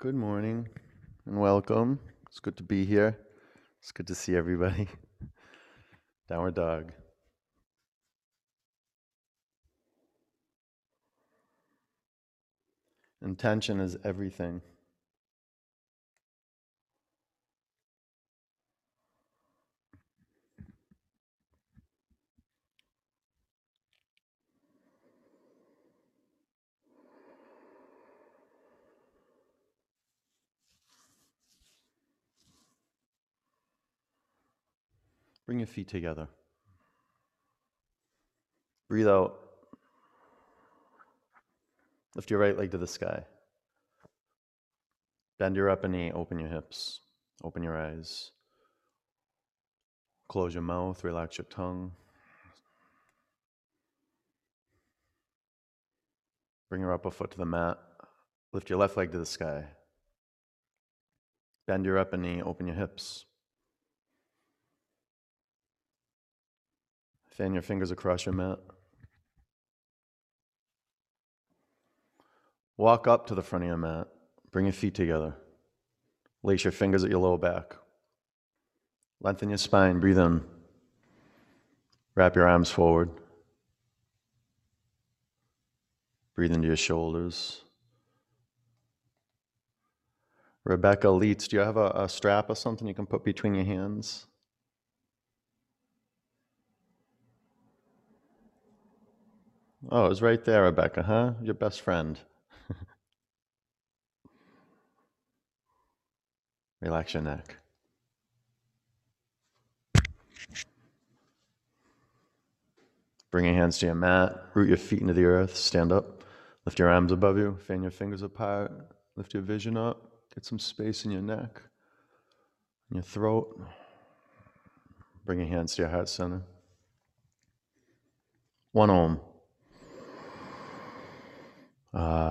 Good morning and welcome. It's good to be here. It's good to see everybody. Downward dog. Intention is everything. Bring your feet together. Breathe out. Lift your right leg to the sky. Bend your upper knee, open your hips, open your eyes. Close your mouth, relax your tongue. Bring your upper foot to the mat. Lift your left leg to the sky. Bend your upper knee, open your hips. Fan your fingers across your mat. Walk up to the front of your mat. Bring your feet together. Lace your fingers at your lower back. Lengthen your spine. Breathe in. Wrap your arms forward. Breathe into your shoulders. Rebecca Leets, do you have a, a strap or something you can put between your hands? Oh, it was right there, Rebecca, huh? Your best friend. Relax your neck. Bring your hands to your mat, root your feet into the earth, stand up, lift your arms above you, fan your fingers apart, lift your vision up, get some space in your neck, in your throat. Bring your hands to your heart center. One om.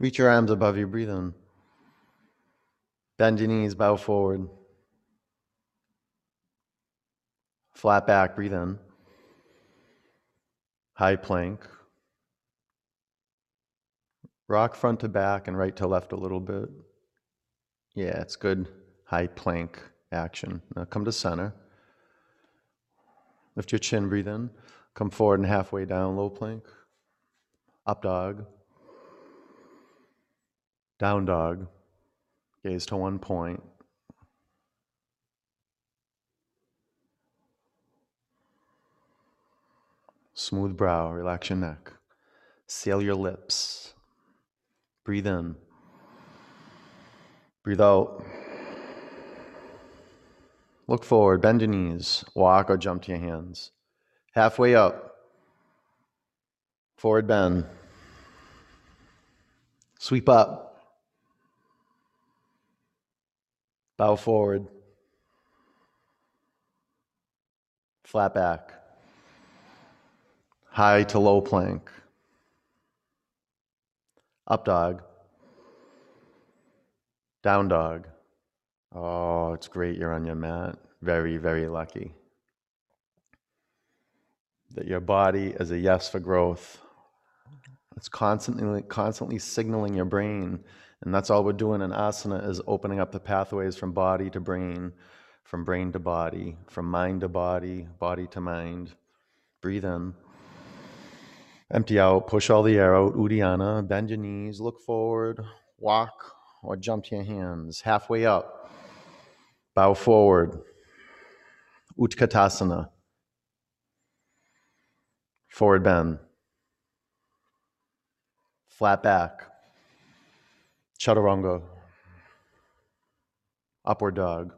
Reach your arms above you, breathe in. Bend your knees, bow forward. Flat back, breathe in. High plank. Rock front to back and right to left a little bit. Yeah, it's good high plank action. Now come to center. Lift your chin, breathe in. Come forward and halfway down, low plank. Up dog. Down dog. Gaze to one point. Smooth brow, relax your neck. Seal your lips. Breathe in. Breathe out. Look forward, bend your knees, walk or jump to your hands. Halfway up. Forward bend. Sweep up. Bow forward. Flat back. High to low plank. Up dog. Down dog. Oh, it's great you're on your mat. Very, very lucky. That your body is a yes for growth. It's constantly constantly signaling your brain. And that's all we're doing in asana is opening up the pathways from body to brain, from brain to body, from mind to body, body to mind. Breathe in. Empty out, push all the air out, Uddiyana, bend your knees, look forward, walk or jump to your hands. Halfway up, bow forward, Utkatasana, forward bend, flat back, Chaturanga, upward dog,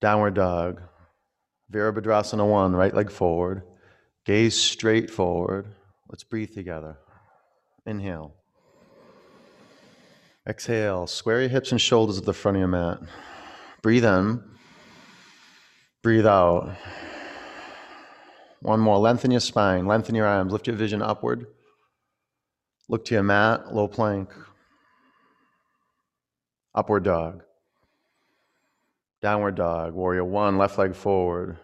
downward dog, Virabhadrasana 1, right leg forward. Gaze straight forward. Let's breathe together. Inhale. Exhale. Square your hips and shoulders at the front of your mat. Breathe in. Breathe out. One more. Lengthen your spine. Lengthen your arms. Lift your vision upward. Look to your mat. Low plank. Upward dog. Downward dog, warrior one, left leg forward.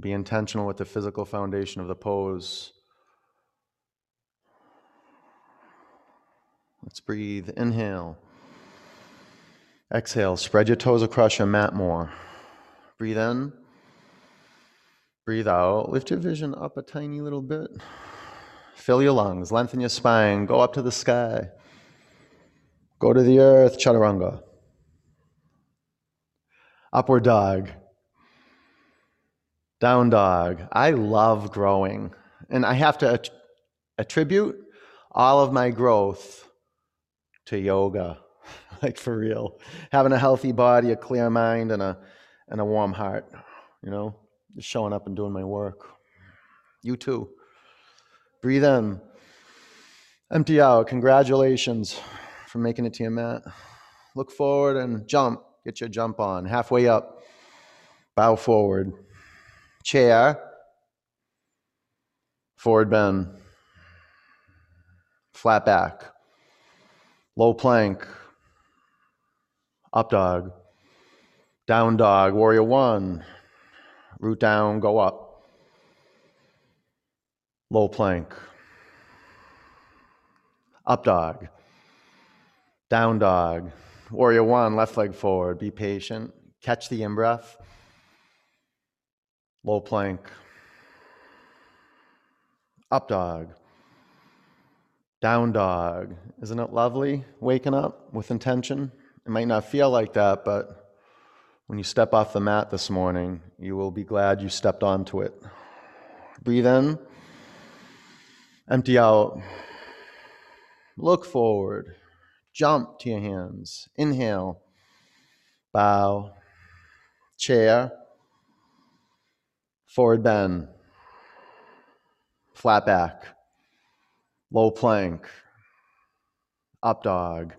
Be intentional with the physical foundation of the pose. Let's breathe. Inhale. Exhale. Spread your toes across your mat more. Breathe in. Breathe out. Lift your vision up a tiny little bit. Fill your lungs. Lengthen your spine. Go up to the sky. Go to the earth. Chaturanga. Upward dog. Down dog. I love growing. And I have to attribute all of my growth to yoga. like for real. Having a healthy body, a clear mind, and a and a warm heart. You know, just showing up and doing my work. You too. Breathe in. Empty out. Congratulations for making it to your mat. Look forward and jump. Get your jump on. Halfway up. Bow forward. Chair. Forward bend. Flat back. Low plank. Up dog. Down dog. Warrior one. Root down, go up. Low plank. Up dog. Down dog. Warrior one, left leg forward. Be patient. Catch the in breath. Low plank. Up dog. Down dog. Isn't it lovely waking up with intention? It might not feel like that, but when you step off the mat this morning, you will be glad you stepped onto it. Breathe in, empty out, look forward, jump to your hands, inhale, bow, chair, forward bend, flat back, low plank, up dog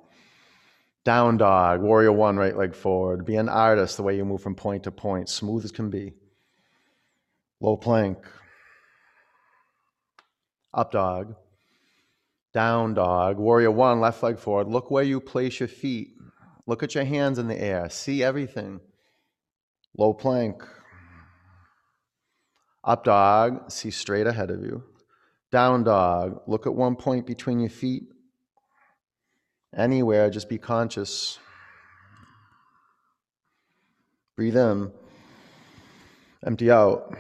down dog, warrior one, right leg forward. Be an artist the way you move from point to point, smooth as can be. Low plank. Up dog. Down dog. Warrior one, left leg forward. Look where you place your feet. Look at your hands in the air. See everything. Low plank. Up dog. See straight ahead of you. Down dog. Look at one point between your feet anywhere, just be conscious. Breathe in, empty out.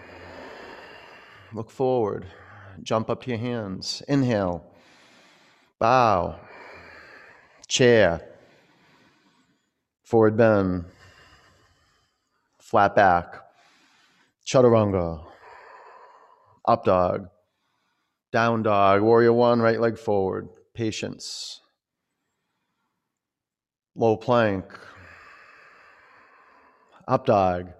Look forward, jump up to your hands. Inhale, bow, chair, forward bend, flat back, chaturanga, up dog, down dog, warrior one, right leg forward, patience low plank, up dog,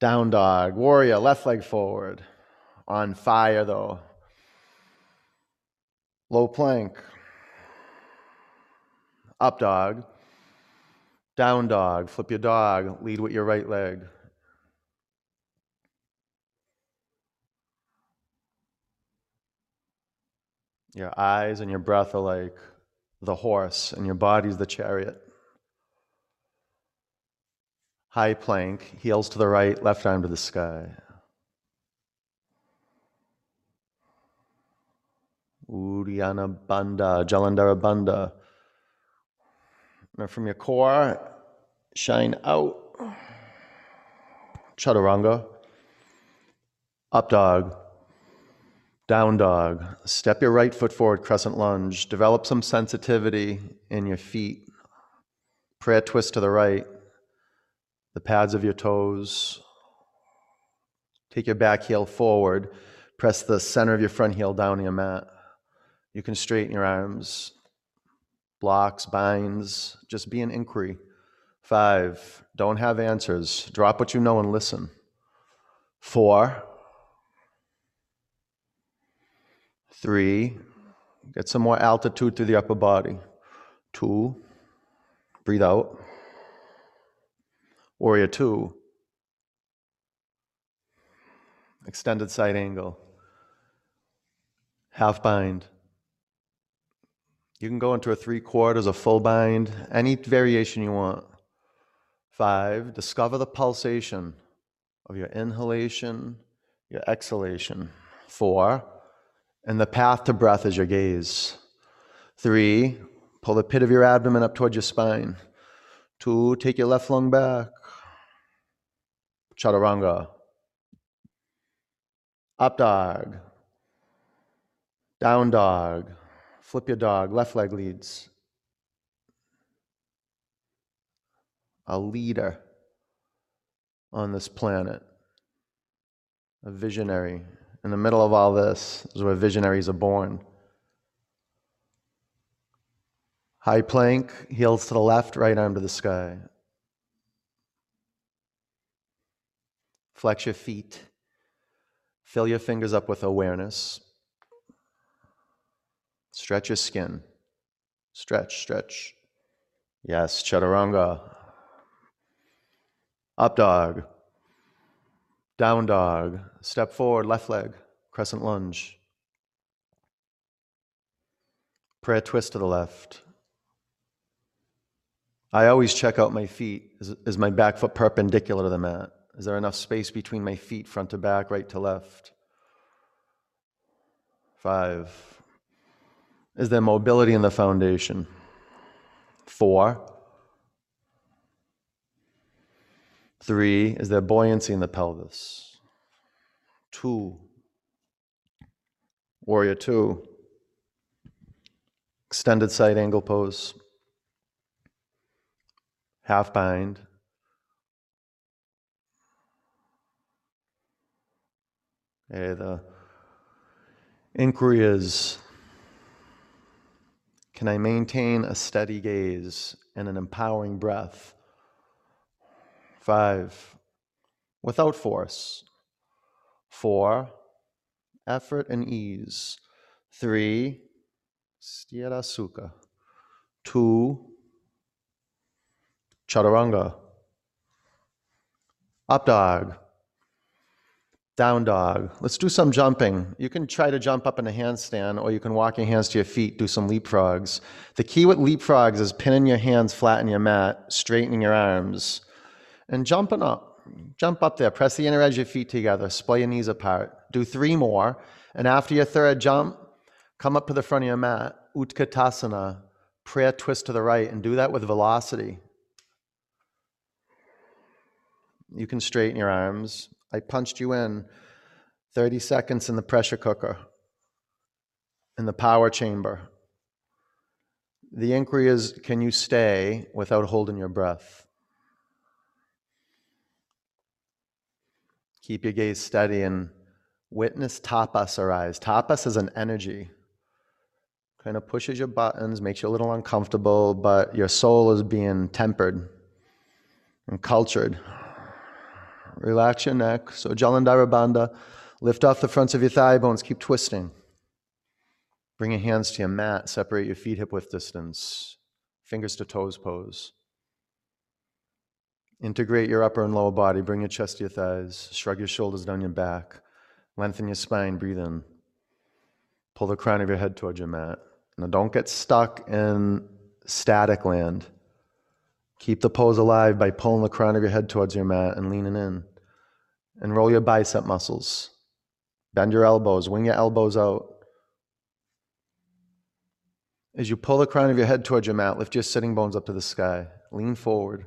down dog, warrior, left leg forward, on fire though, low plank, up dog, down dog, flip your dog, lead with your right leg. Your eyes and your breath are like the horse and your body's the chariot. High plank, heels to the right, left arm to the sky. Uddiyana Bandha, Jalandhara Bandha. Now from your core, shine out. Chaturanga. Up dog. Down dog. Step your right foot forward, crescent lunge. Develop some sensitivity in your feet. Prayer twist to the right, the pads of your toes. Take your back heel forward. Press the center of your front heel down on your mat. You can straighten your arms. Blocks, binds. Just be an inquiry. Five, don't have answers. Drop what you know and listen. Four, Three, get some more altitude through the upper body. Two, breathe out. Warrior two, extended side angle. Half bind. You can go into a three quarters, a full bind, any variation you want. Five, discover the pulsation of your inhalation, your exhalation. Four, and the path to breath is your gaze. Three, pull the pit of your abdomen up towards your spine. Two, take your left lung back. Chaturanga. Up dog. Down dog. Flip your dog. Left leg leads. A leader on this planet. A visionary. In the middle of all this is where visionaries are born. High plank, heels to the left, right arm to the sky. Flex your feet. Fill your fingers up with awareness. Stretch your skin. Stretch, stretch. Yes, chaturanga. Up dog. Down dog. Step forward, left leg. Crescent lunge. Prayer twist to the left. I always check out my feet. Is, is my back foot perpendicular to the mat? Is there enough space between my feet, front to back, right to left? Five. Is there mobility in the foundation? Four. Three. Is there buoyancy in the pelvis? Two. Warrior two. Extended side angle pose half bind. Okay, the inquiry is can I maintain a steady gaze and an empowering breath? Five, without force. Four, effort and ease. Three, sthira sukha. Two, chaturanga, up dog, down dog. Let's do some jumping. You can try to jump up in a handstand, or you can walk your hands to your feet, do some leapfrogs. The key with leapfrogs is pinning your hands flat in your mat, straightening your arms, and jumping up. Jump up there, press the inner edge of your feet together, splay your knees apart. Do three more, and after your third jump, come up to the front of your mat, Utkatasana, prayer twist to the right, and do that with velocity. You can straighten your arms. I punched you in 30 seconds in the pressure cooker, in the power chamber. The inquiry is can you stay without holding your breath? Keep your gaze steady and witness tapas arise. Tapas is an energy. Kind of pushes your buttons, makes you a little uncomfortable, but your soul is being tempered and cultured. Relax your neck. So Jalandhara Bandha. Lift off the fronts of your thigh bones. Keep twisting. Bring your hands to your mat. Separate your feet hip width distance. Fingers to toes pose. Integrate your upper and lower body. Bring your chest to your thighs. Shrug your shoulders down your back. Lengthen your spine. Breathe in. Pull the crown of your head towards your mat. Now don't get stuck in static land. Keep the pose alive by pulling the crown of your head towards your mat and leaning in. And roll your bicep muscles. Bend your elbows, wing your elbows out. As you pull the crown of your head towards your mat, lift your sitting bones up to the sky. Lean forward.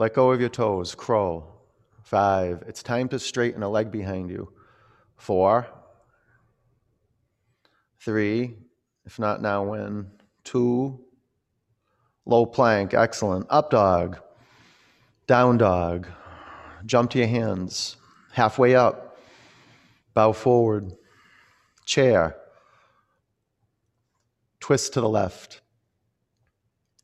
Let go of your toes. Crow. Five. It's time to straighten a leg behind you. Four. Three. If not now, when? Two. Low plank, excellent. Up dog, down dog. Jump to your hands. Halfway up, bow forward. Chair. Twist to the left.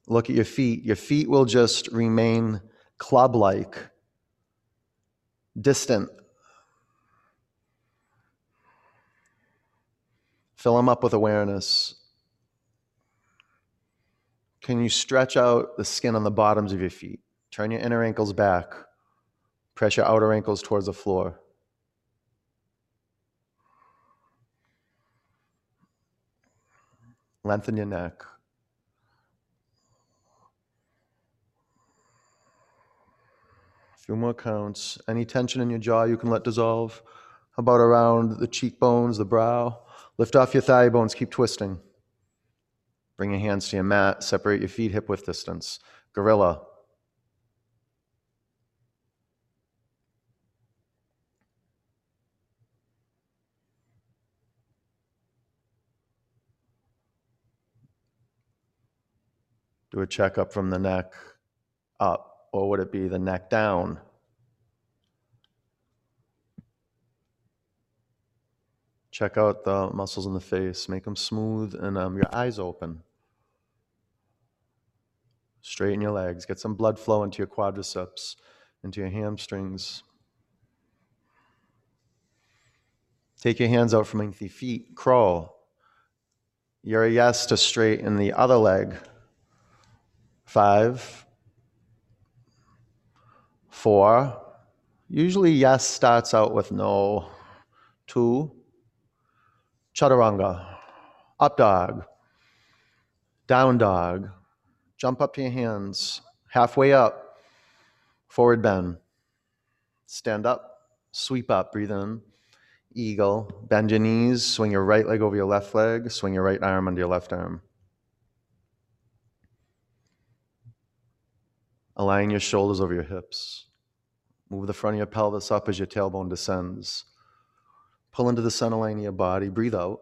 Look at your feet. Your feet will just remain club like, distant. Fill them up with awareness. Can you stretch out the skin on the bottoms of your feet? Turn your inner ankles back. Press your outer ankles towards the floor. Lengthen your neck. Few more counts. Any tension in your jaw you can let dissolve. About around the cheekbones, the brow? Lift off your thigh bones, keep twisting. Bring your hands to your mat, separate your feet hip width distance. Gorilla. Do a checkup from the neck up, or would it be the neck down? Check out the muscles in the face, make them smooth, and um, your eyes open. Straighten your legs, get some blood flow into your quadriceps, into your hamstrings. Take your hands out from underneath your feet, crawl. You're a yes to straighten the other leg. Five, four. Usually, yes starts out with no. Two, chaturanga, up dog, down dog. Jump up to your hands, halfway up, forward bend. Stand up, sweep up, breathe in. Eagle, bend your knees, swing your right leg over your left leg, swing your right arm under your left arm. Align your shoulders over your hips. Move the front of your pelvis up as your tailbone descends. Pull into the center line of your body. Breathe out.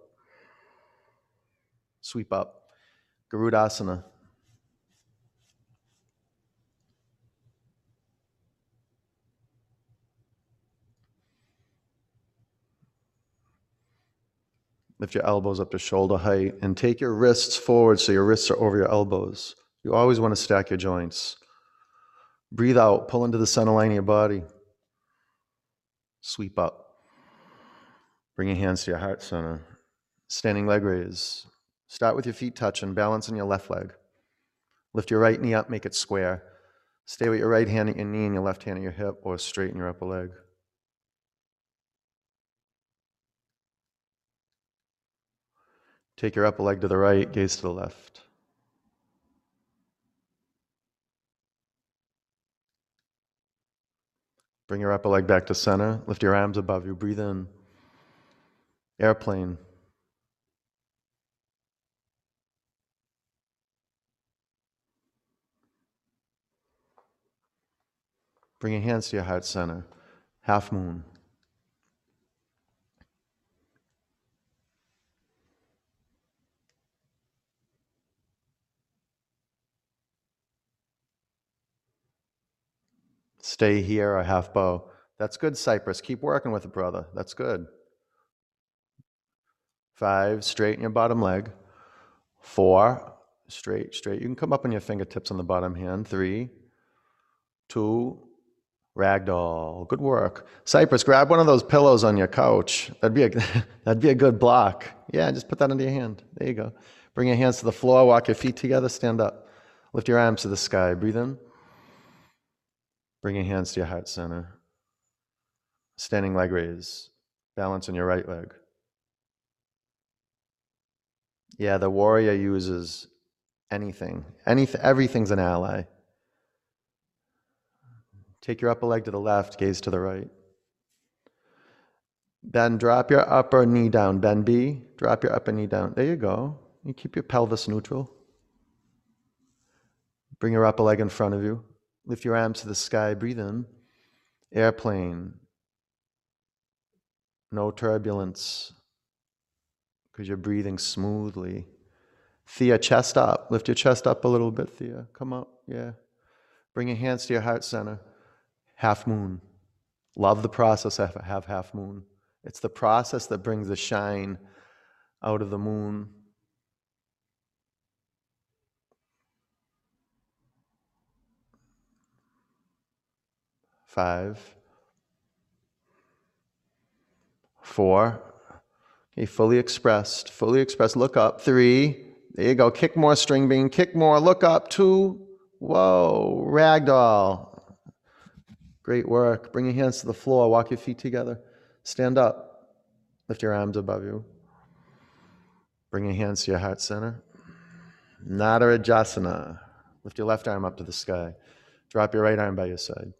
Sweep up. Garudasana. Lift your elbows up to shoulder height and take your wrists forward so your wrists are over your elbows. You always want to stack your joints. Breathe out, pull into the center line of your body. Sweep up. Bring your hands to your heart center. Standing leg raise. Start with your feet touching, balance on your left leg. Lift your right knee up, make it square. Stay with your right hand at your knee and your left hand at your hip, or straighten your upper leg. Take your upper leg to the right, gaze to the left. Bring your upper leg back to center. Lift your arms above you. Breathe in. Airplane. Bring your hands to your heart center. Half moon. Stay here or half bow. That's good, Cypress. Keep working with it, brother. That's good. Five, straighten your bottom leg. Four, straight, straight. You can come up on your fingertips on the bottom hand. Three, two, ragdoll. Good work. Cypress, grab one of those pillows on your couch. That'd be a that'd be a good block. Yeah, just put that under your hand. There you go. Bring your hands to the floor, walk your feet together, stand up. Lift your arms to the sky. Breathe in. Bring your hands to your heart center. Standing leg raise. Balance on your right leg. Yeah, the warrior uses anything. Anything everything's an ally. Take your upper leg to the left, gaze to the right. Bend, drop your upper knee down. Bend B, drop your upper knee down. There you go. You keep your pelvis neutral. Bring your upper leg in front of you. Lift your arms to the sky, breathe in. Airplane. No turbulence because you're breathing smoothly. Thea, chest up. Lift your chest up a little bit, Thea. Come up. Yeah. Bring your hands to your heart center. Half moon. Love the process of have half moon. It's the process that brings the shine out of the moon. Five, four, okay, fully expressed, fully expressed. Look up. Three, there you go. Kick more, string bean. Kick more. Look up. Two, whoa, ragdoll. Great work. Bring your hands to the floor. Walk your feet together. Stand up. Lift your arms above you. Bring your hands to your heart center. Natarajasana. Lift your left arm up to the sky. Drop your right arm by your side.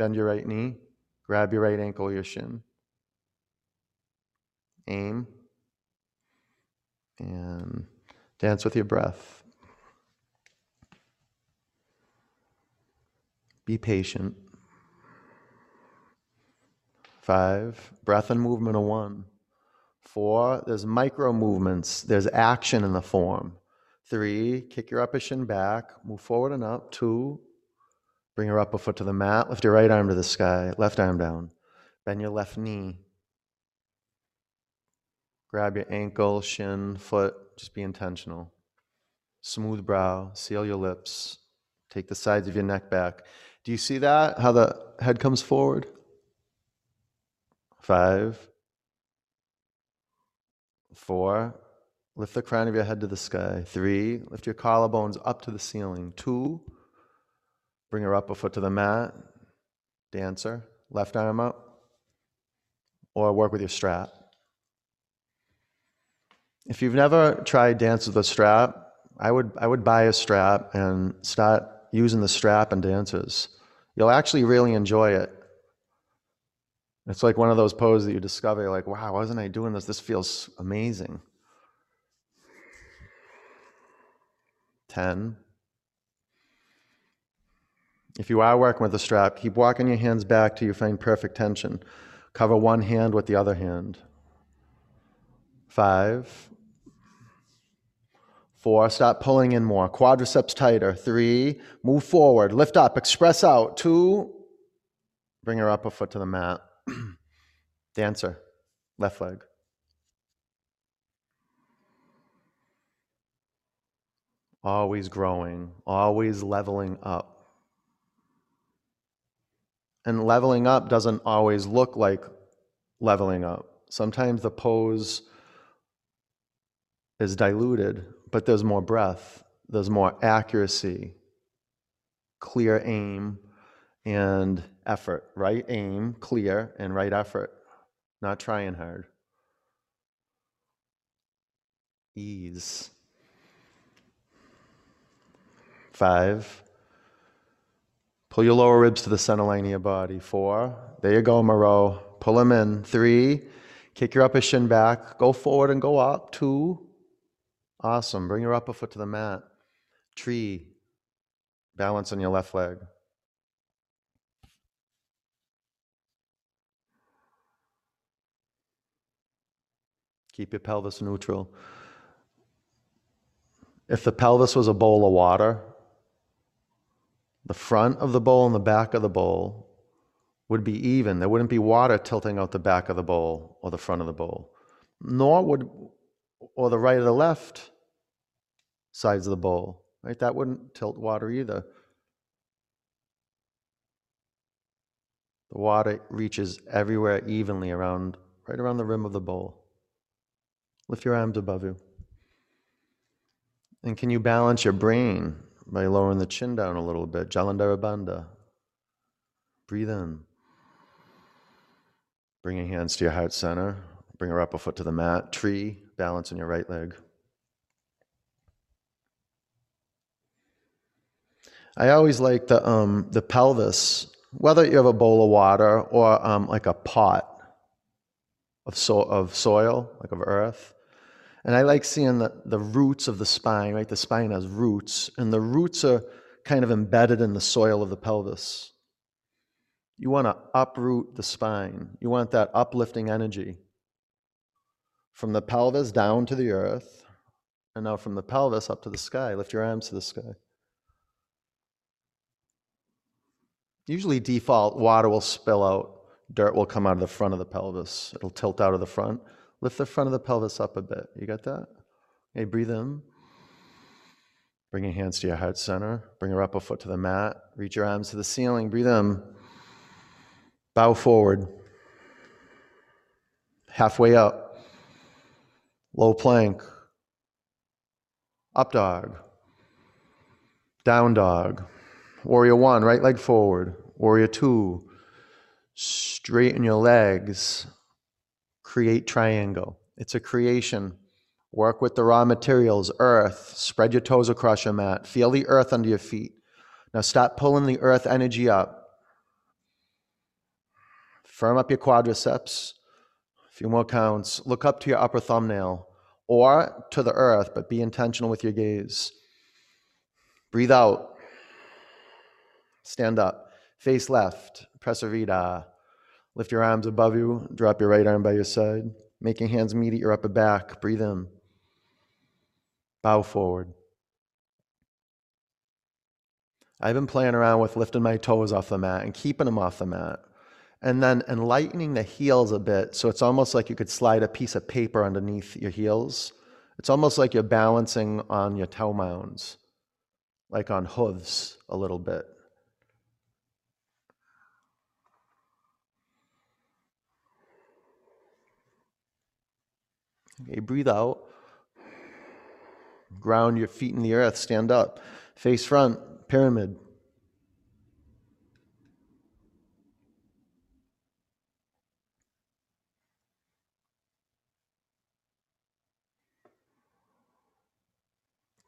Bend your right knee. Grab your right ankle your shin. Aim. And dance with your breath. Be patient. Five, breath and movement of one. Four, there's micro movements, there's action in the form. Three, kick your upper shin back, move forward and up. Two, bring your upper foot to the mat, lift your right arm to the sky, left arm down. Bend your left knee. Grab your ankle, shin, foot, just be intentional. Smooth brow, seal your lips, take the sides of your neck back. Do you see that? How the head comes forward? Five, four, lift the crown of your head to the sky. Three, lift your collarbones up to the ceiling. Two, bring her up a foot to the mat. Dancer, left arm up, or work with your strap. If you've never tried dance with a strap, I would, I would buy a strap and start using the strap and dances. You'll actually really enjoy it. It's like one of those poses that you discover, you're like, wow, wasn't I doing this? This feels amazing. 10. If you are working with a strap, keep walking your hands back till you find perfect tension. Cover one hand with the other hand. Five. Four, stop pulling in more. Quadriceps tighter. Three, move forward. Lift up, express out. Two, bring your upper foot to the mat. Dancer, left leg. Always growing, always leveling up. And leveling up doesn't always look like leveling up. Sometimes the pose is diluted, but there's more breath, there's more accuracy, clear aim, and effort. Right aim, clear, and right effort. Not trying hard. Ease. Five. Pull your lower ribs to the center line of your body. Four. There you go, Moreau. Pull them in. Three. Kick your upper shin back. Go forward and go up. Two. Awesome. Bring your upper foot to the mat. Tree. Balance on your left leg. Keep your pelvis neutral. If the pelvis was a bowl of water, the front of the bowl and the back of the bowl would be even. There wouldn't be water tilting out the back of the bowl or the front of the bowl. Nor would, or the right or the left sides of the bowl, right? That wouldn't tilt water either. The water reaches everywhere evenly around, right around the rim of the bowl. Lift your arms above you. And can you balance your brain by lowering the chin down a little bit? Jalandhara Bandha. Breathe in. Bring your hands to your heart center. Bring your upper foot to the mat. Tree, balance on your right leg. I always like the, um, the pelvis, whether you have a bowl of water or um, like a pot of, so- of soil, like of earth. And I like seeing the, the roots of the spine, right? The spine has roots, and the roots are kind of embedded in the soil of the pelvis. You want to uproot the spine. You want that uplifting energy from the pelvis down to the earth, and now from the pelvis up to the sky. Lift your arms to the sky. Usually, default water will spill out, dirt will come out of the front of the pelvis, it'll tilt out of the front. Lift the front of the pelvis up a bit. You got that? Okay, breathe in. Bring your hands to your heart center. Bring your upper foot to the mat. Reach your arms to the ceiling. Breathe in. Bow forward. Halfway up. Low plank. Up dog. Down dog. Warrior one, right leg forward. Warrior two. Straighten your legs create triangle. It's a creation. Work with the raw materials, earth. Spread your toes across your mat. Feel the earth under your feet. Now stop pulling the earth energy up. Firm up your quadriceps. A few more counts. Look up to your upper thumbnail or to the earth, but be intentional with your gaze. Breathe out. Stand up. Face left. Press Prasarita. Lift your arms above you. Drop your right arm by your side. Making hands meet at your upper back. Breathe in. Bow forward. I've been playing around with lifting my toes off the mat and keeping them off the mat. And then enlightening the heels a bit. So it's almost like you could slide a piece of paper underneath your heels. It's almost like you're balancing on your toe mounds, like on hooves a little bit. Okay, breathe out. Ground your feet in the earth, stand up. Face front, pyramid.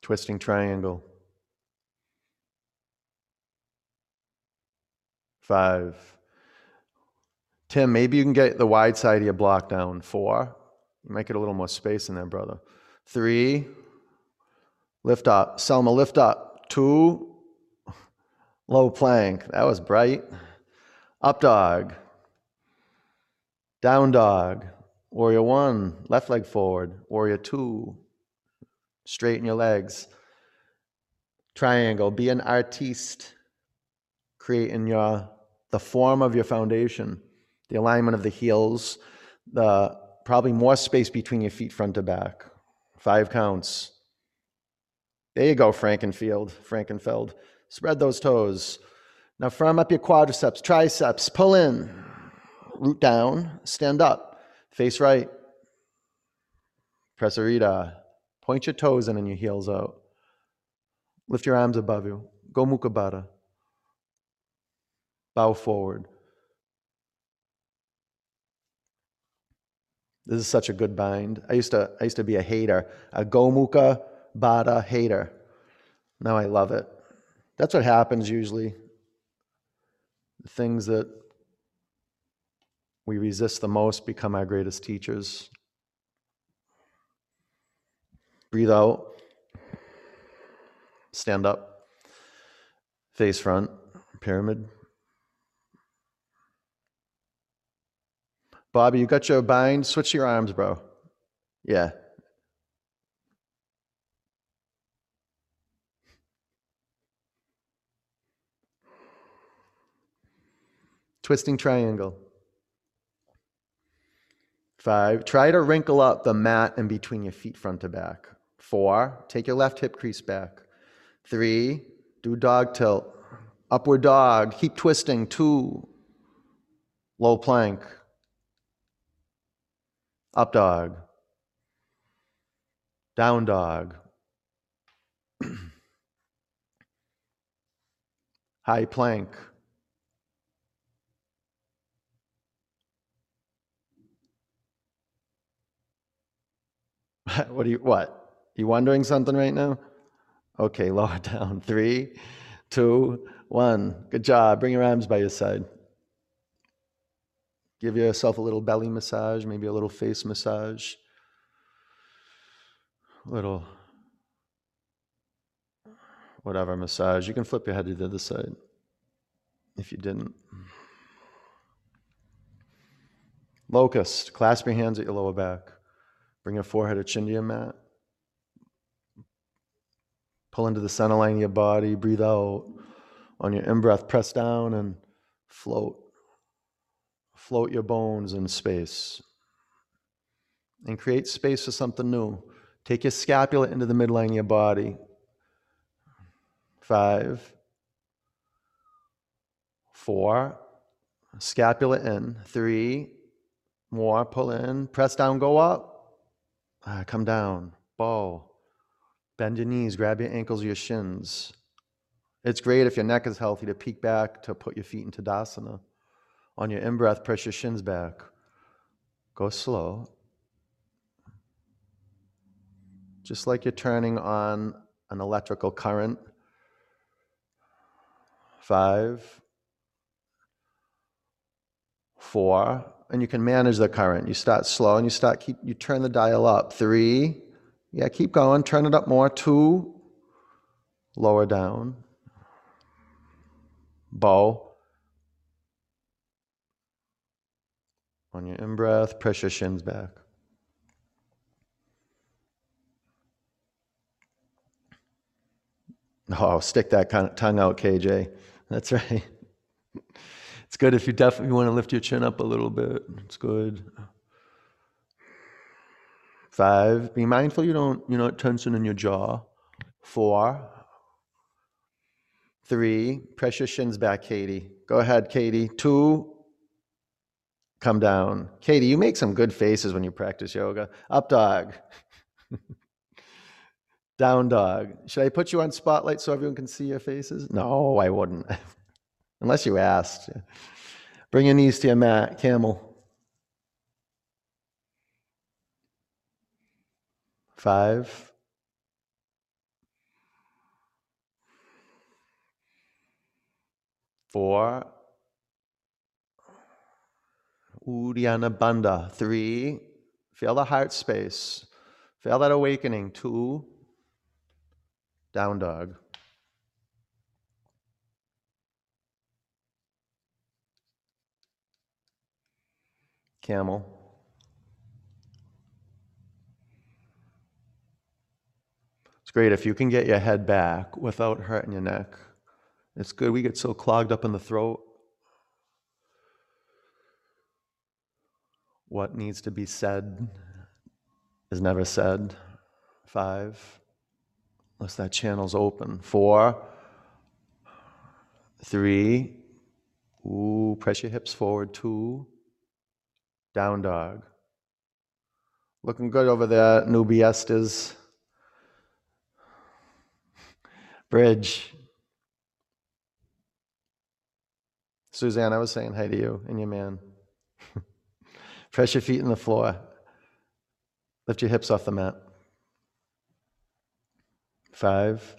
Twisting triangle. Five. Tim, maybe you can get the wide side of your block down. Four. You it a little more space in there, brother. Three. Lift up. Selma, lift up. Two. Low plank. That was bright. Up dog. Down dog. Warrior one. Left leg forward. Warrior two. Straighten your legs. Triangle. Be an artiste. Creating your the form of your foundation, the alignment of the heels, the probably more space between your feet front to back. Five counts. There you go, Frankenfield, Frankenfeld. Spread those toes. Now firm up your quadriceps, triceps, pull in, root down, stand up, face right. Prasarita. Point your toes in and your heels out. Lift your arms above you. Go Mukha Baddha. Bow forward. This is such a good bind. I used to, I used to be a hater, a Gomukha Baddha hater. Now I love it. That's what happens usually. The things that we resist the most become our greatest teachers. Breathe out. Stand up. Face front. Pyramid. Bobby, you got your bind? Switch your arms, bro. Yeah. Twisting triangle. Five, try to wrinkle up the mat in between your feet front to back. Four, take your left hip crease back. Three, do dog tilt. Upward dog, keep twisting. Two, low plank. Up dog. Down dog. High plank. what are you what? You wondering something right now? Okay, lower down. Three, two, one. Good job. Bring your arms by your side. Give yourself a little belly massage, maybe a little face massage, little whatever massage. You can flip your head to the other side if you didn't. Locust, clasp your hands at your lower back. Bring your forehead or chin to your mat. Pull into the center line of your body. Breathe out. On your in breath, press down and float. Float your bones in space. And create space for something new. Take your scapula into the midline of your body. Five, four, scapula in. Three, more, pull in. Press down, go up. Ah, come down, bow. Bend your knees, grab your ankles, your shins. It's great if your neck is healthy to peek back to put your feet into Tadasana. On your in breath, press your shins back. Go slow. Just like you're turning on an electrical current. Five, four, and you can manage the current. You start slow and you start keep you turn the dial up. Three, yeah, keep going, turn it up more. Two, lower down. Bow. On your in breath, press your shins back. Oh, stick that kind of tongue out, KJ. That's right. It's good if you definitely want to lift your chin up a little bit. It's good. Five, be mindful you don't, you're not tensing in your jaw. Four, three, press your shins back, Katie. Go ahead, Katie. Two, come down. Katie, you make some good faces when you practice yoga. Up dog. Down dog. Should I put you on spotlight so everyone can see your faces? No, I wouldn't. Unless you asked. Bring your knees to your mat, camel. Five. Four. Uddiyana Bandha. Three. Feel the heart space. Feel that awakening. Two. Down dog. Camel. It's great if you can get your head back without hurting your neck. It's good. We get so clogged up in the throat. What needs to be said is never said. Five. Unless that channel's open. Four. Three. Ooh, press your hips forward. Two. Down dog. Looking good over there, Nubiestas. Bridge. Suzanne, I was saying hi to you and your man. Press your feet in the floor. Lift your hips off the mat. Five.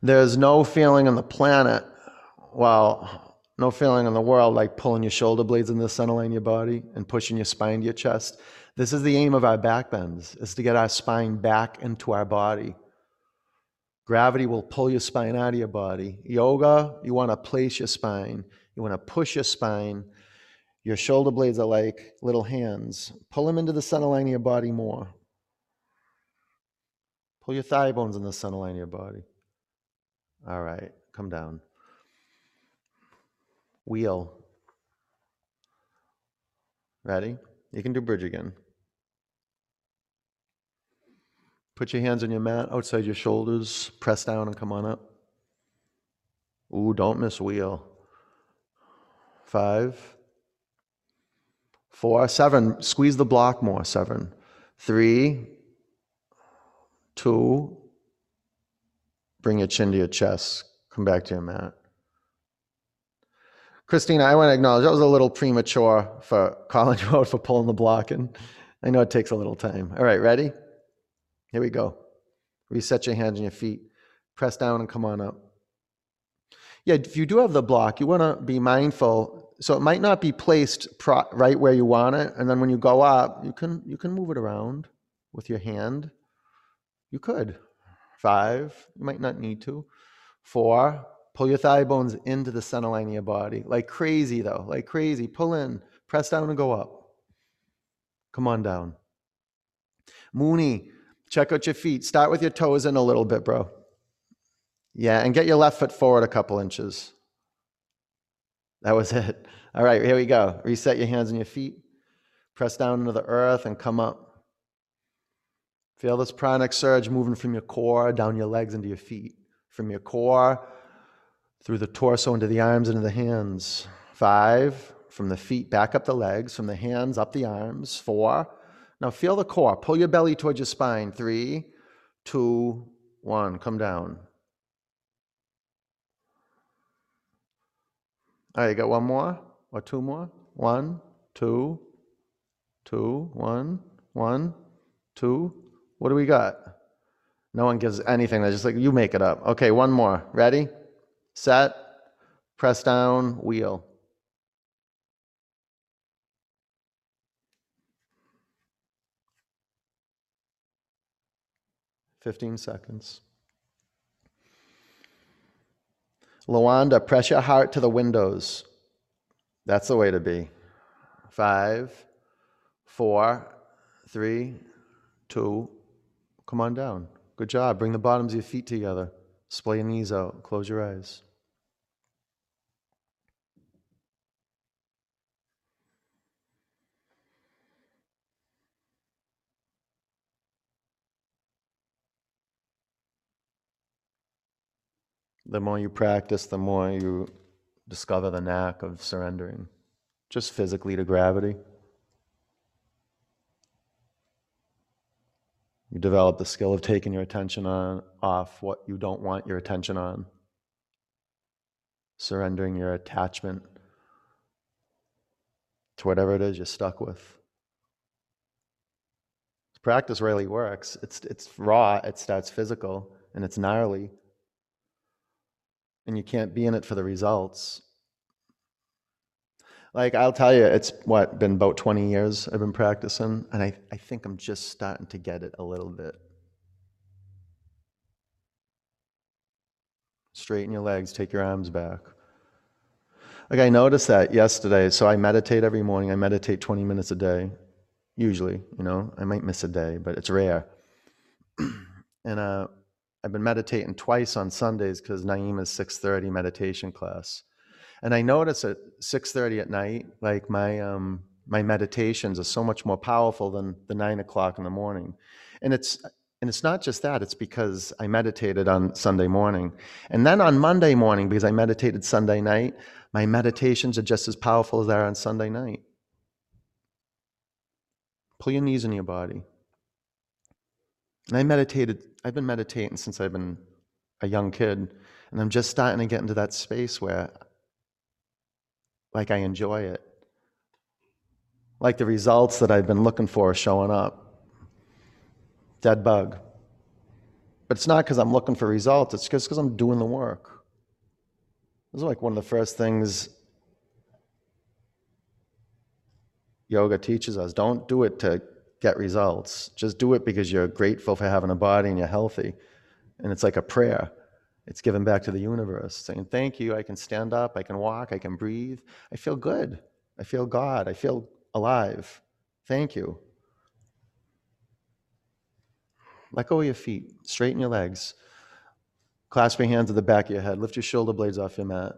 There's no feeling on the planet, well, no feeling in the world like pulling your shoulder blades in the center line of your body and pushing your spine to your chest. This is the aim of our back bends, is to get our spine back into our body. Gravity will pull your spine out of your body. Yoga, you want to place your spine. You want to push your spine. Your shoulder blades are like little hands. Pull them into the center line of your body more. Pull your thigh bones in the center line of your body. All right, come down. Wheel. Ready? You can do bridge again. Put your hands on your mat outside your shoulders. Press down and come on up. Ooh, don't miss wheel. Five, four, seven. Squeeze the block more. Seven, three, two. Bring your chin to your chest. Come back to your mat. Christina, I want to acknowledge that was a little premature for calling you out for pulling the block, and I know it takes a little time. All right, ready? Here we go. Reset your hands and your feet. Press down and come on up. Yeah, if you do have the block, you want to be mindful. So it might not be placed pro- right where you want it, and then when you go up, you can you can move it around with your hand. You could. Five. You might not need to. Four. Pull your thigh bones into the center line of your body. Like crazy, though. Like crazy. Pull in, press down, and go up. Come on down. Mooney, check out your feet. Start with your toes in a little bit, bro. Yeah, and get your left foot forward a couple inches. That was it. All right, here we go. Reset your hands and your feet. Press down into the earth and come up. Feel this pranic surge moving from your core down your legs into your feet. From your core through the torso into the arms into the hands. Five, from the feet back up the legs, from the hands up the arms. Four. Now feel the core. Pull your belly towards your spine. Three, two, one. Come down. All right, you got one more or two more? One, two, two, one, one, two. What do we got? No one gives anything. They're just like, you make it up. Okay, one more. Ready? Set. Press down. Wheel. Fifteen seconds. Lawanda, press your heart to the windows. That's the way to be. Five, four, three, two. Come on down. Good job. Bring the bottoms of your feet together. Splay your knees out. Close your eyes. The more you practice, the more you discover the knack of surrendering, just physically to gravity. You develop the skill of taking your attention on off what you don't want your attention on. Surrendering your attachment to whatever it is you're stuck with. Practice really works. It's, it's raw, it starts physical, and it's gnarly and you can't be in it for the results. Like I'll tell you, it's what been about 20 years I've been practicing, and I, I think I'm just starting to get it a little bit. Straighten your legs, take your arms back. Like I noticed that yesterday. So I meditate every morning. I meditate 20 minutes a day, usually. You know, I might miss a day, but it's rare. and uh, I've been meditating twice on Sundays because Naima's 6:30 meditation class, and I notice at 6:30 at night, like my um, my meditations are so much more powerful than the nine o'clock in the morning, and it's and it's not just that; it's because I meditated on Sunday morning, and then on Monday morning because I meditated Sunday night, my meditations are just as powerful as they are on Sunday night. Pull your knees in your body. And I meditated, I've been meditating since I've been a young kid, and I'm just starting to get into that space where, like, I enjoy it. Like the results that I've been looking for are showing up. Dead bug. But it's not because I'm looking for results, it's just because I'm doing the work. This is like one of the first things yoga teaches us. Don't do it to get results. Just do it because you're grateful for having a body and you're healthy. And it's like a prayer. It's given back to the universe, saying, Thank you. I can stand up. I can walk. I can breathe. I feel good. I feel God. I feel alive. Thank you. Let go of your feet. Straighten your legs. Clasp your hands at the back of your head. Lift your shoulder blades off your mat.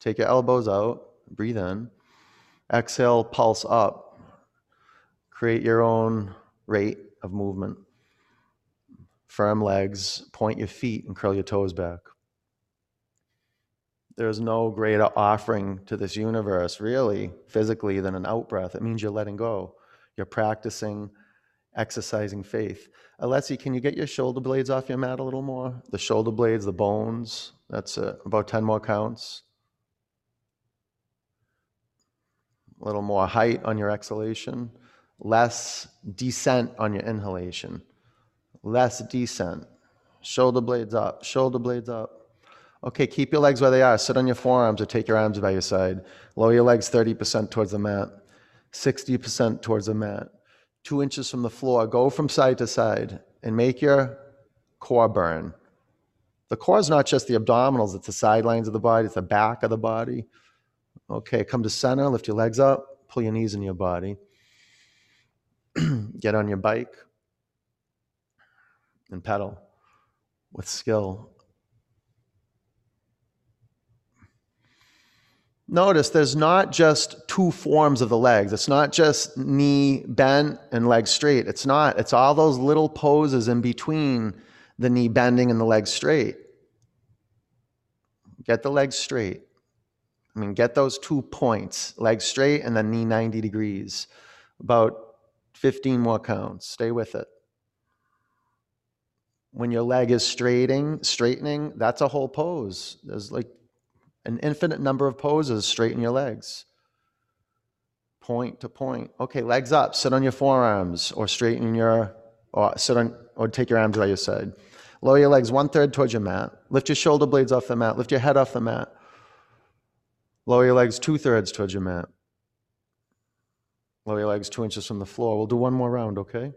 Take your elbows out. Breathe in. Exhale, pulse up. Create your own rate of movement. Firm legs, point your feet, and curl your toes back. There's no greater offering to this universe, really, physically, than an out breath. It means you're letting go. You're practicing, exercising faith. Alessi, can you get your shoulder blades off your mat a little more? The shoulder blades, the bones. That's uh, about 10 more counts. A little more height on your exhalation less descent on your inhalation, less descent. Shoulder blades up, shoulder blades up. Okay, keep your legs where they are. Sit on your forearms or take your arms by your side. Lower your legs 30% towards the mat, 60% towards the mat. Two inches from the floor. Go from side to side and make your core burn. The core is not just the abdominals, it's the sidelines of the body, it's the back of the body. Okay, come to center, lift your legs up, pull your knees in your body. get on your bike and pedal with skill. Notice there's not just two forms of the legs. It's not just knee bent and leg straight. It's not. It's all those little poses in between the knee bending and the leg straight. Get the legs straight. I mean, get those two points, leg straight and then knee 90 degrees. About 15 more counts. Stay with it. When your leg is straightening, straightening, that's a whole pose. There's like an infinite number of poses. Straighten your legs. Point to point. Okay, legs up. Sit on your forearms or straighten your, or sit on, or take your arms by your side. Lower your legs one third towards your mat. Lift your shoulder blades off the mat. Lift your head off the mat. Lower your legs two thirds towards your mat. Lower your legs two inches from the floor. We'll do one more round, okay?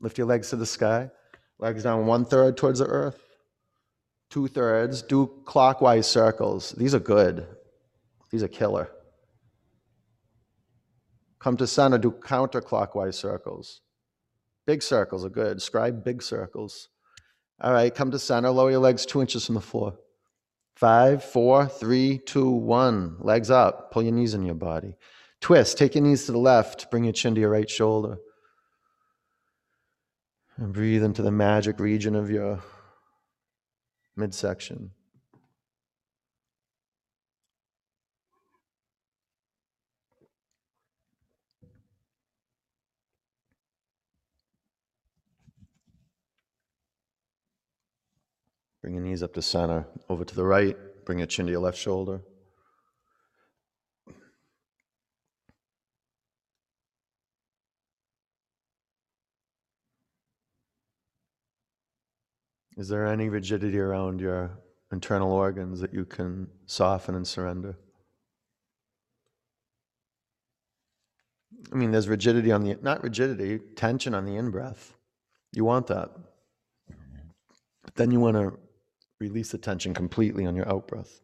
Lift your legs to the sky. Legs down one third towards the earth, two thirds. Do clockwise circles. These are good. These are killer. Come to center, do counterclockwise circles. Big circles are good. Scribe big circles. All right, come to center, lower your legs two inches from the floor. Five, four, three, two, one. Legs up. Pull your knees in your body. Twist. Take your knees to the left. Bring your chin to your right shoulder. And breathe into the magic region of your midsection. Bring your knees up to center, over to the right. Bring your chin to your left shoulder. Is there any rigidity around your internal organs that you can soften and surrender? I mean, there's rigidity on the, not rigidity, tension on the in breath. You want that. But then you want to release the tension completely on your out breath.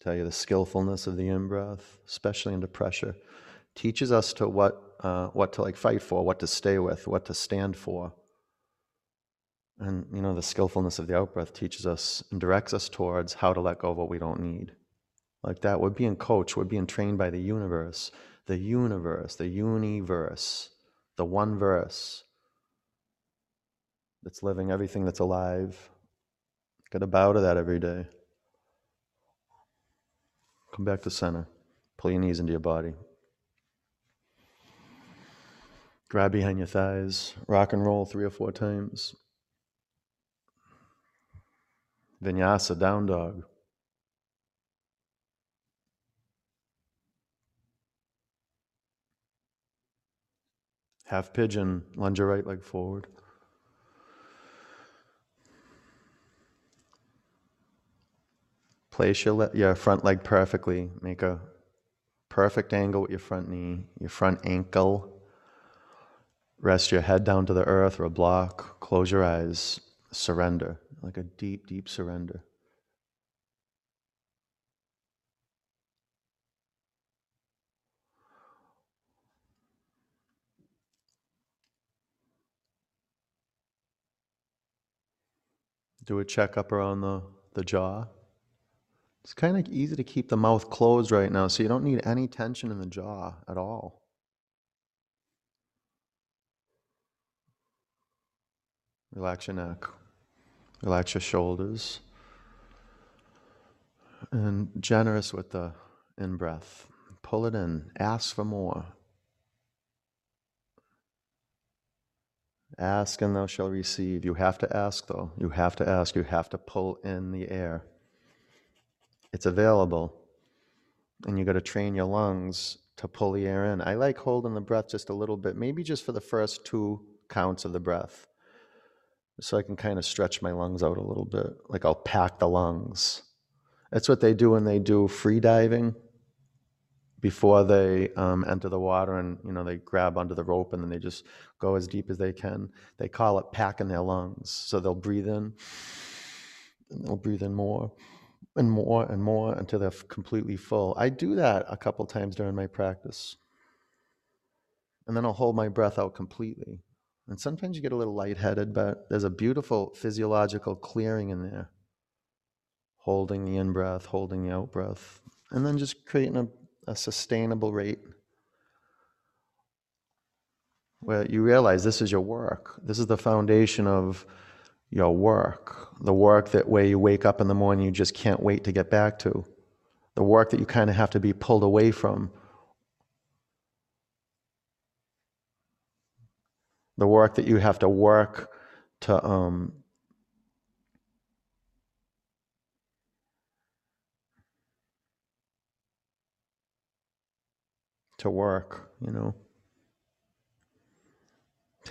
Tell you the skillfulness of the in breath, especially under pressure, teaches us to what uh, what to like fight for, what to stay with, what to stand for. And you know, the skillfulness of the out breath teaches us and directs us towards how to let go of what we don't need. Like that, we're being coached, we're being trained by the universe, the universe, the universe, the one verse that's living everything that's alive. Get a bow to that every day. Come back to center. Pull your knees into your body. Grab behind your thighs. Rock and roll three or four times. Vinyasa, down dog. Half pigeon, lunge your right leg forward. Place your, le- your front leg perfectly. Make a perfect angle with your front knee, your front ankle. Rest your head down to the earth or a block. Close your eyes. Surrender, like a deep, deep surrender. Do a checkup around the, the jaw. It's kind of easy to keep the mouth closed right now, so you don't need any tension in the jaw at all. Relax your neck, relax your shoulders, and generous with the in breath. Pull it in, ask for more. Ask and thou shalt receive. You have to ask, though. You have to ask. You have to pull in the air. It's available. And you got to train your lungs to pull the air in. I like holding the breath just a little bit, maybe just for the first two counts of the breath. So I can kind of stretch my lungs out a little bit. Like I'll pack the lungs. That's what they do when they do free diving before they um, enter the water and you know they grab onto the rope and then they just go as deep as they can they call it packing their lungs so they'll breathe in and they'll breathe in more and more and more until they're completely full. I do that a couple times during my practice. And then i'll hold my breath out completely. And sometimes you get a little lightheaded but there's a beautiful physiological clearing in there. Holding the in breath holding the out breath and then just creating a a sustainable rate. Where you realize this is your work. This is the foundation of your work. The work that where you wake up in the morning, you just can't wait to get back to. The work that you kind of have to be pulled away from. The work that you have to work to um, to work, you know.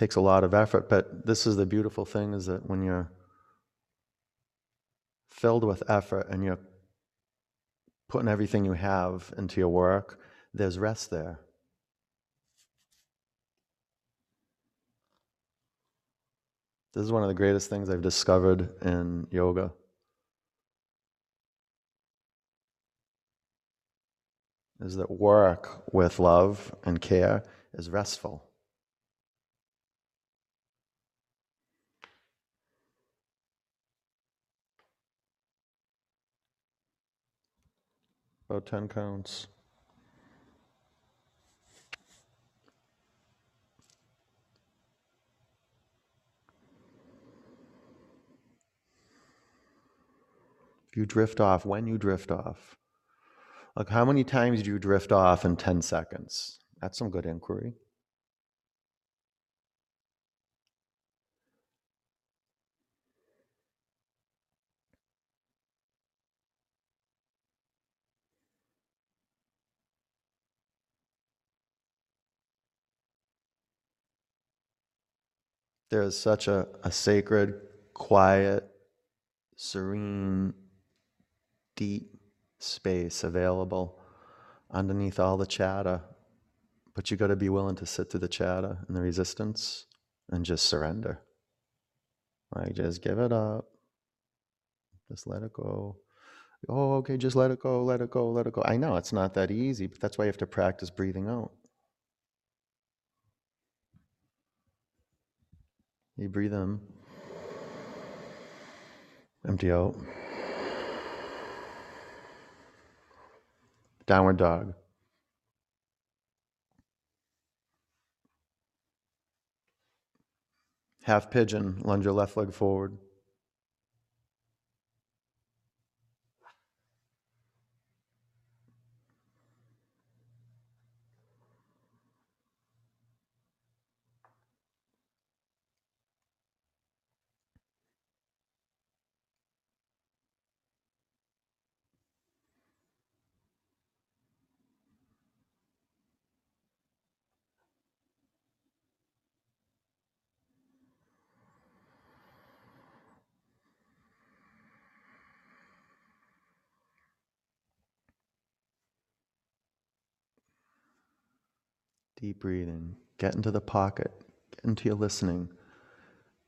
Takes a lot of effort, but this is the beautiful thing is that when you're filled with effort and you're putting everything you have into your work, there's rest there. This is one of the greatest things I've discovered in yoga. Is that work with love and care is restful. About 10 counts. You drift off, when you drift off, like how many times do you drift off in 10 seconds? That's some good inquiry. There is such a, a sacred, quiet, serene, deep space available underneath all the chatter. But you got to be willing to sit through the chatter and the resistance and just surrender. Like, just give it up. Just let it go. Oh, okay, just let it go, let it go, let it go. I know it's not that easy, but that's why you have to practice breathing out. You breathe in, empty out. Downward dog. Half pigeon, lunge your left leg forward. Deep breathing. Get into the pocket. Get into your listening.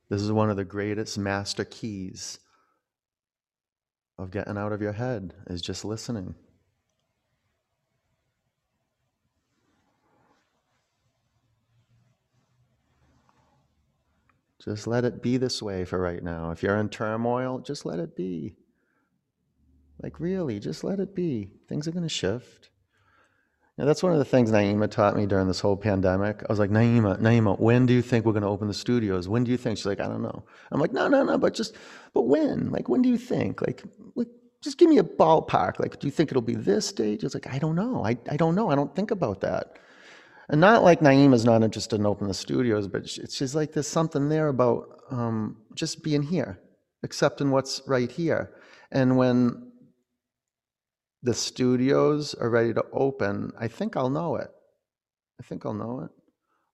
This is one of the greatest master keys of getting out of your head is just listening. Just let it be this way for right now. If you're in turmoil, just let it be. Like, really, just let it be. Things are going to shift. Yeah, that's one of the things Naima taught me during this whole pandemic. I was like, Naima, Naima, when do you think we're going to open the studios? When do you think? She's like, I don't know. I'm like, no, no, no, but just, but when? Like, when do you think? Like, like just give me a ballpark. Like, do you think it'll be this stage? It's like, I don't know. I, I don't know. I don't think about that. And not like Naima's not interested in opening the studios, but just like there's something there about um, just being here, accepting what's right here. And when the studios are ready to open, I think I'll know it. I think I'll know it.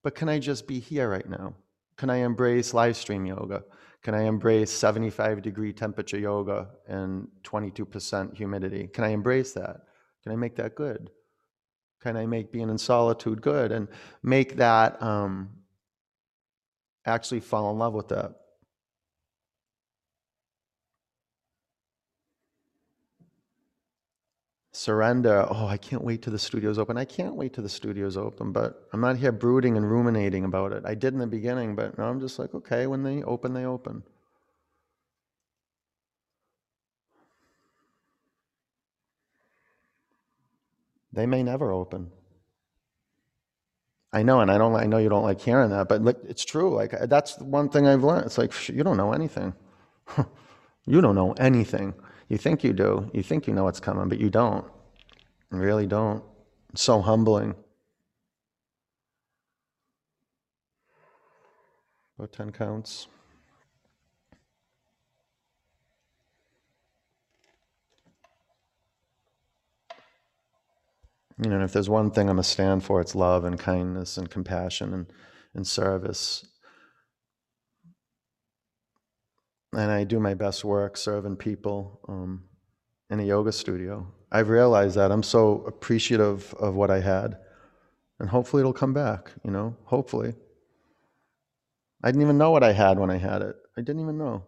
But can I just be here right now? Can I embrace live stream yoga? Can I embrace 75 degree temperature yoga and 22% humidity? Can I embrace that? Can I make that good? Can I make being in solitude good and make that um, actually fall in love with that? Surrender. Oh, I can't wait till the studio's open. I can't wait till the studio's open, but I'm not here brooding and ruminating about it. I did in the beginning, but now I'm just like, okay, when they open, they open. They may never open. I know, and I don't. I know you don't like hearing that, but it's true. Like that's one thing I've learned. It's like you don't know anything. you don't know anything. You think you do. You think you know what's coming, but you don't. You really don't. It's so humbling. About 10 counts. You know, if there's one thing I'm a stand for, it's love and kindness and compassion and, and service. And I do my best work serving people um, in a yoga studio. I've realized that. I'm so appreciative of what I had. And hopefully it'll come back, you know? Hopefully. I didn't even know what I had when I had it. I didn't even know.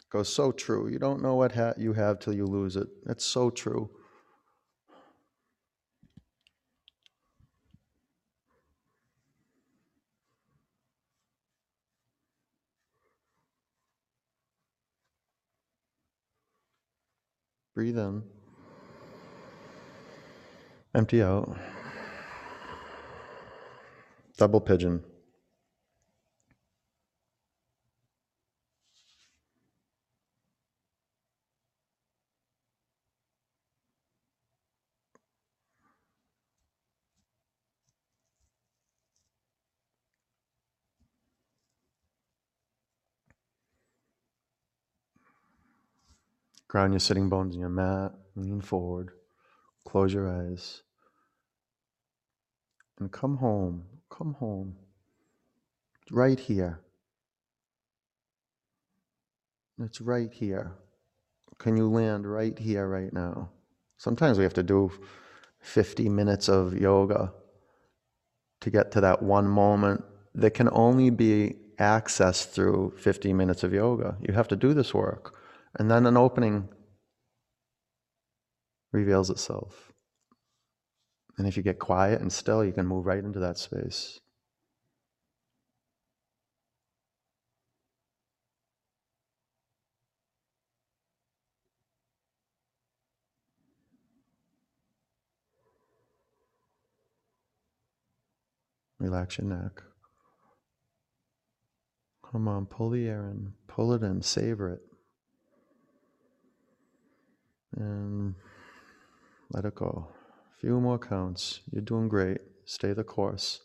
It goes so true. You don't know what ha- you have till you lose it. That's so true. Breathe in. Empty out. Double pigeon. Ground your sitting bones in your mat. Lean forward. Close your eyes. And come home. Come home. Right here. It's right here. Can you land right here, right now? Sometimes we have to do 50 minutes of yoga to get to that one moment that can only be accessed through 50 minutes of yoga. You have to do this work. And then an opening reveals itself. And if you get quiet and still, you can move right into that space. Relax your neck. Come on, pull the air in, pull it in, savor it. And let it go. A few more counts. You're doing great. Stay the course.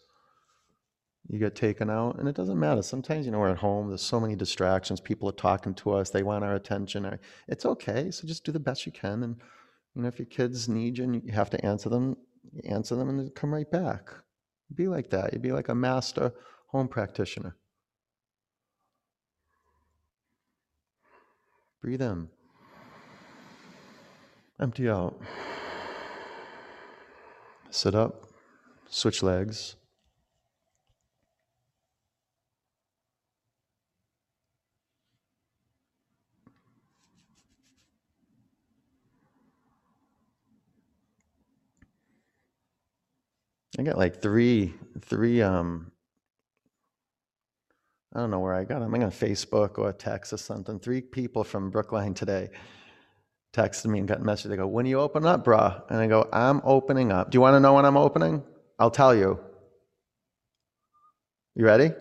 You get taken out, and it doesn't matter. Sometimes, you know, we're at home, there's so many distractions. People are talking to us, they want our attention. It's okay. So just do the best you can. And, you know, if your kids need you and you have to answer them, answer them and then come right back. Be like that. You'd be like a master home practitioner. Breathe in. Empty out. Sit up. Switch legs. I got like three, three, um, I don't know where I got them. I got Facebook or a text or something. Three people from Brookline today texted me and got a message. They go, When you open up, bruh? And I go, I'm opening up. Do you want to know when I'm opening? I'll tell you. You ready?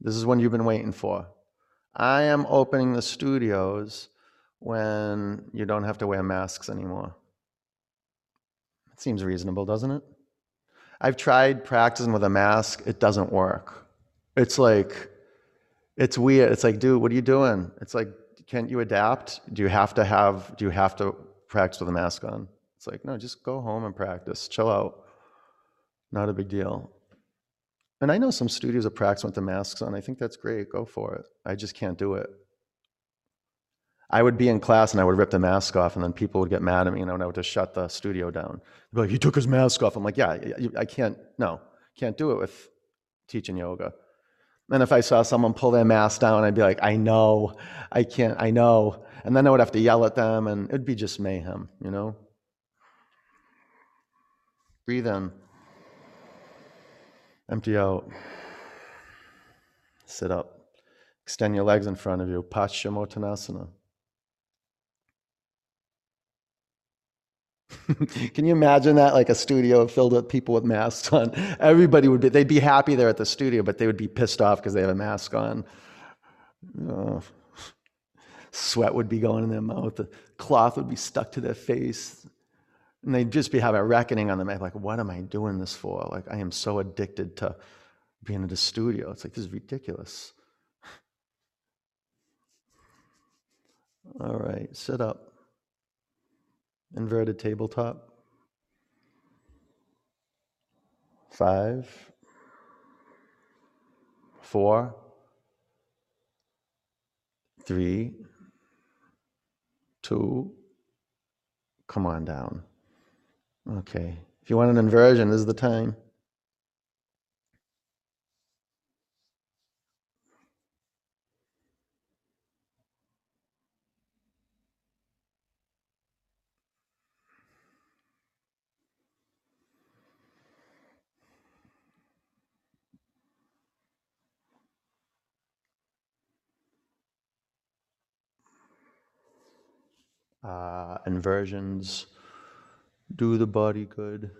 This is when you've been waiting for. I am opening the studios when you don't have to wear masks anymore. It seems reasonable, doesn't it? I've tried practicing with a mask, it doesn't work. It's like, it's weird. It's like, dude, what are you doing? It's like, can't you adapt? Do you have to have, do you have to practice with a mask on? It's like, no, just go home and practice. Chill out. Not a big deal. And I know some studios are practicing with the masks on. I think that's great. Go for it. I just can't do it. I would be in class and I would rip the mask off, and then people would get mad at me, and I would to shut the studio down. They'd be like, "He took his mask off." I'm like, "Yeah, I can't. No, can't do it with teaching yoga." And if I saw someone pull their mask down, I'd be like, "I know, I can't. I know." And then I would have to yell at them, and it'd be just mayhem, you know. Breathe in. Empty out. Sit up. Extend your legs in front of you. Paschimottanasana. Can you imagine that? Like a studio filled with people with masks on. Everybody would be, they'd be happy they're at the studio, but they would be pissed off because they have a mask on. Oh. Sweat would be going in their mouth. The cloth would be stuck to their face. And they'd just be having a reckoning on them. Like, what am I doing this for? Like, I am so addicted to being in the studio. It's like, this is ridiculous. All right, sit up. Inverted tabletop. Five, four, three, to come on down. Okay. If you want an inversion, this is the time. Uh, inversions do the body good.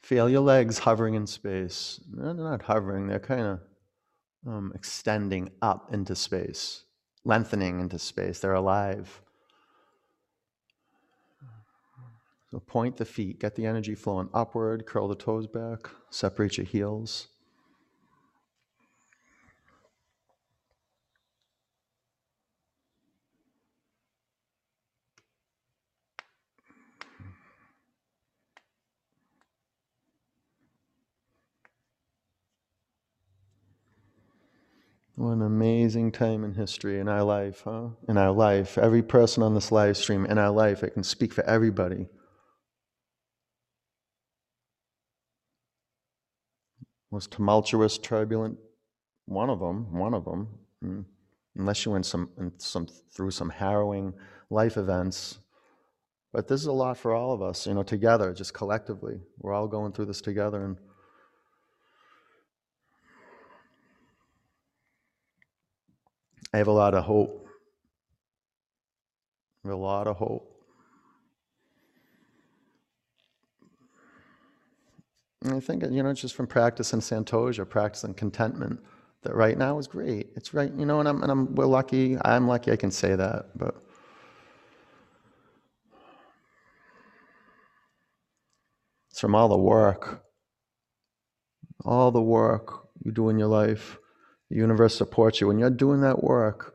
Feel your legs hovering in space. They're not hovering, they're kind of um, extending up into space lengthening into space. They're alive. So point the feet, get the energy flowing upward, curl the toes back, separate your heels. What an amazing time in history, in our life, huh? In our life. Every person on this live stream, in our life, it can speak for everybody. Most tumultuous, turbulent, one of them, one of them. Mm. Unless you went some, some through some harrowing life events. But this is a lot for all of us, you know, together, just collectively. We're all going through this together and I have a lot of hope. I have a lot of hope. And I think, you know, it's just from practicing Santosha, practicing contentment, that right now is great. It's right, you know, and I'm, and I'm, we're lucky. I'm lucky I can say that, but. It's from all the work, all the work you do in your life the universe supports you. When you're doing that work,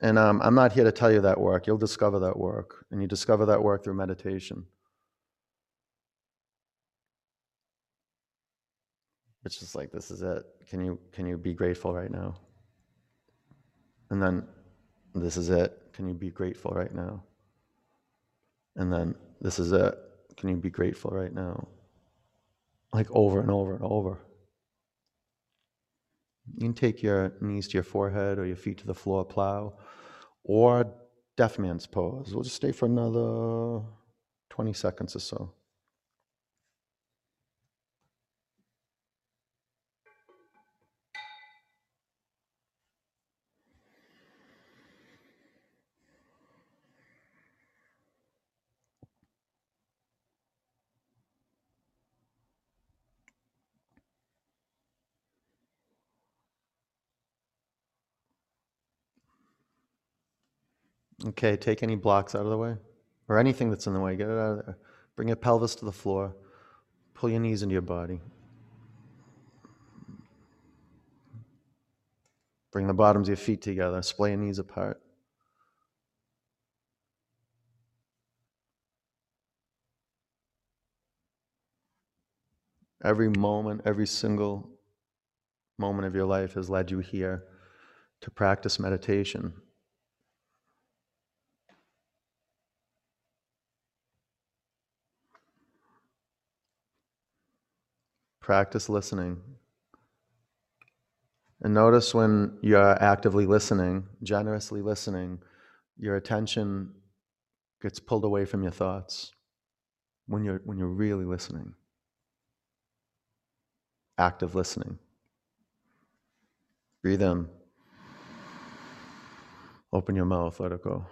and um, I'm not here to tell you that work, you'll discover that work. And you discover that work through meditation. It's just like, this is it. Can you, can you be grateful right now? And then, this is it. Can you be grateful right now? And then, this is it. Can you be grateful right now? Like over and over and over. You can take your knees to your forehead or your feet to the floor, plow, or deaf man's pose. We'll just stay for another 20 seconds or so. Okay, take any blocks out of the way or anything that's in the way, get it out of there. Bring your pelvis to the floor. Pull your knees into your body. Bring the bottoms of your feet together. Splay your knees apart. Every moment, every single moment of your life has led you here to practice meditation. Practice listening. And notice when you're actively listening, generously listening, your attention gets pulled away from your thoughts when you're, when you're really listening. Active listening. Breathe in. Open your mouth, let it go.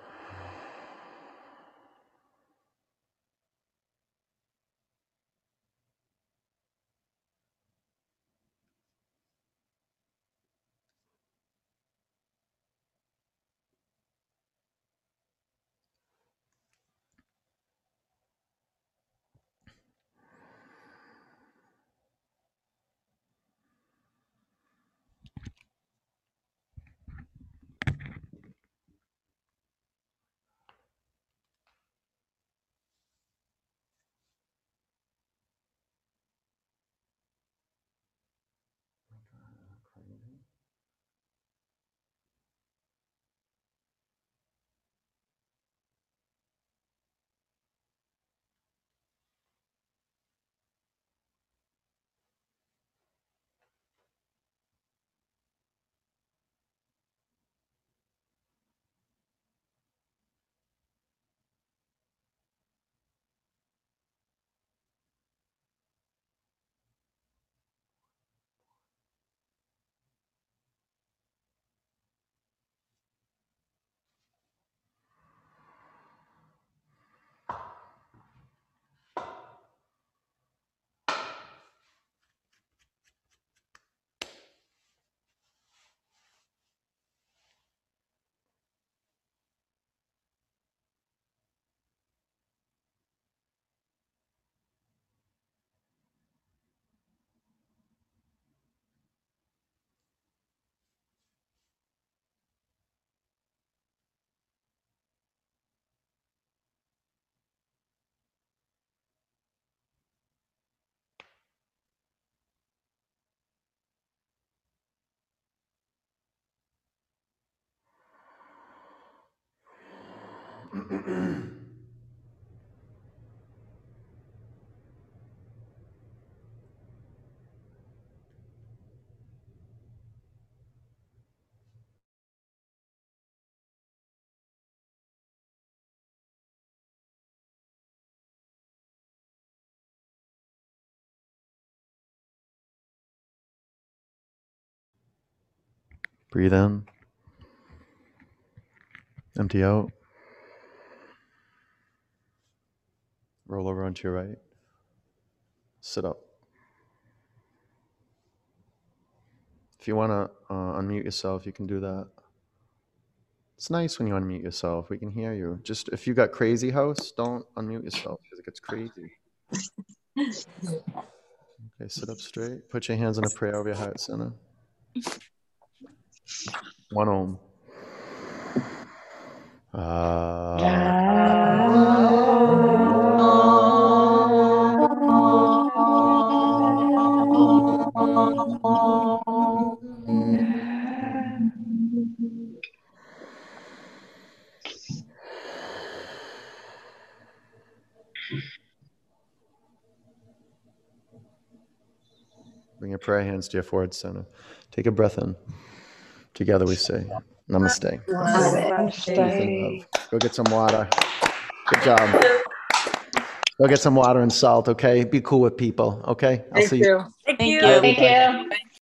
Breathe in. Empty out. Roll over onto your right. Sit up. If you want to uh, unmute yourself, you can do that. It's nice when you unmute yourself. We can hear you. Just if you got crazy house, don't unmute yourself because it gets crazy. Okay, sit up straight. Put your hands in a prayer over your heart center. One om. Ah. Bring your prayer hands to your forehead center. Take a breath in. Together we say, Namaste. Anything, love. Go get some water. Good job. Go get some water and salt, okay? Be cool with people, okay? I'll Thank see you. you. Thank you. Thank you. Thank you.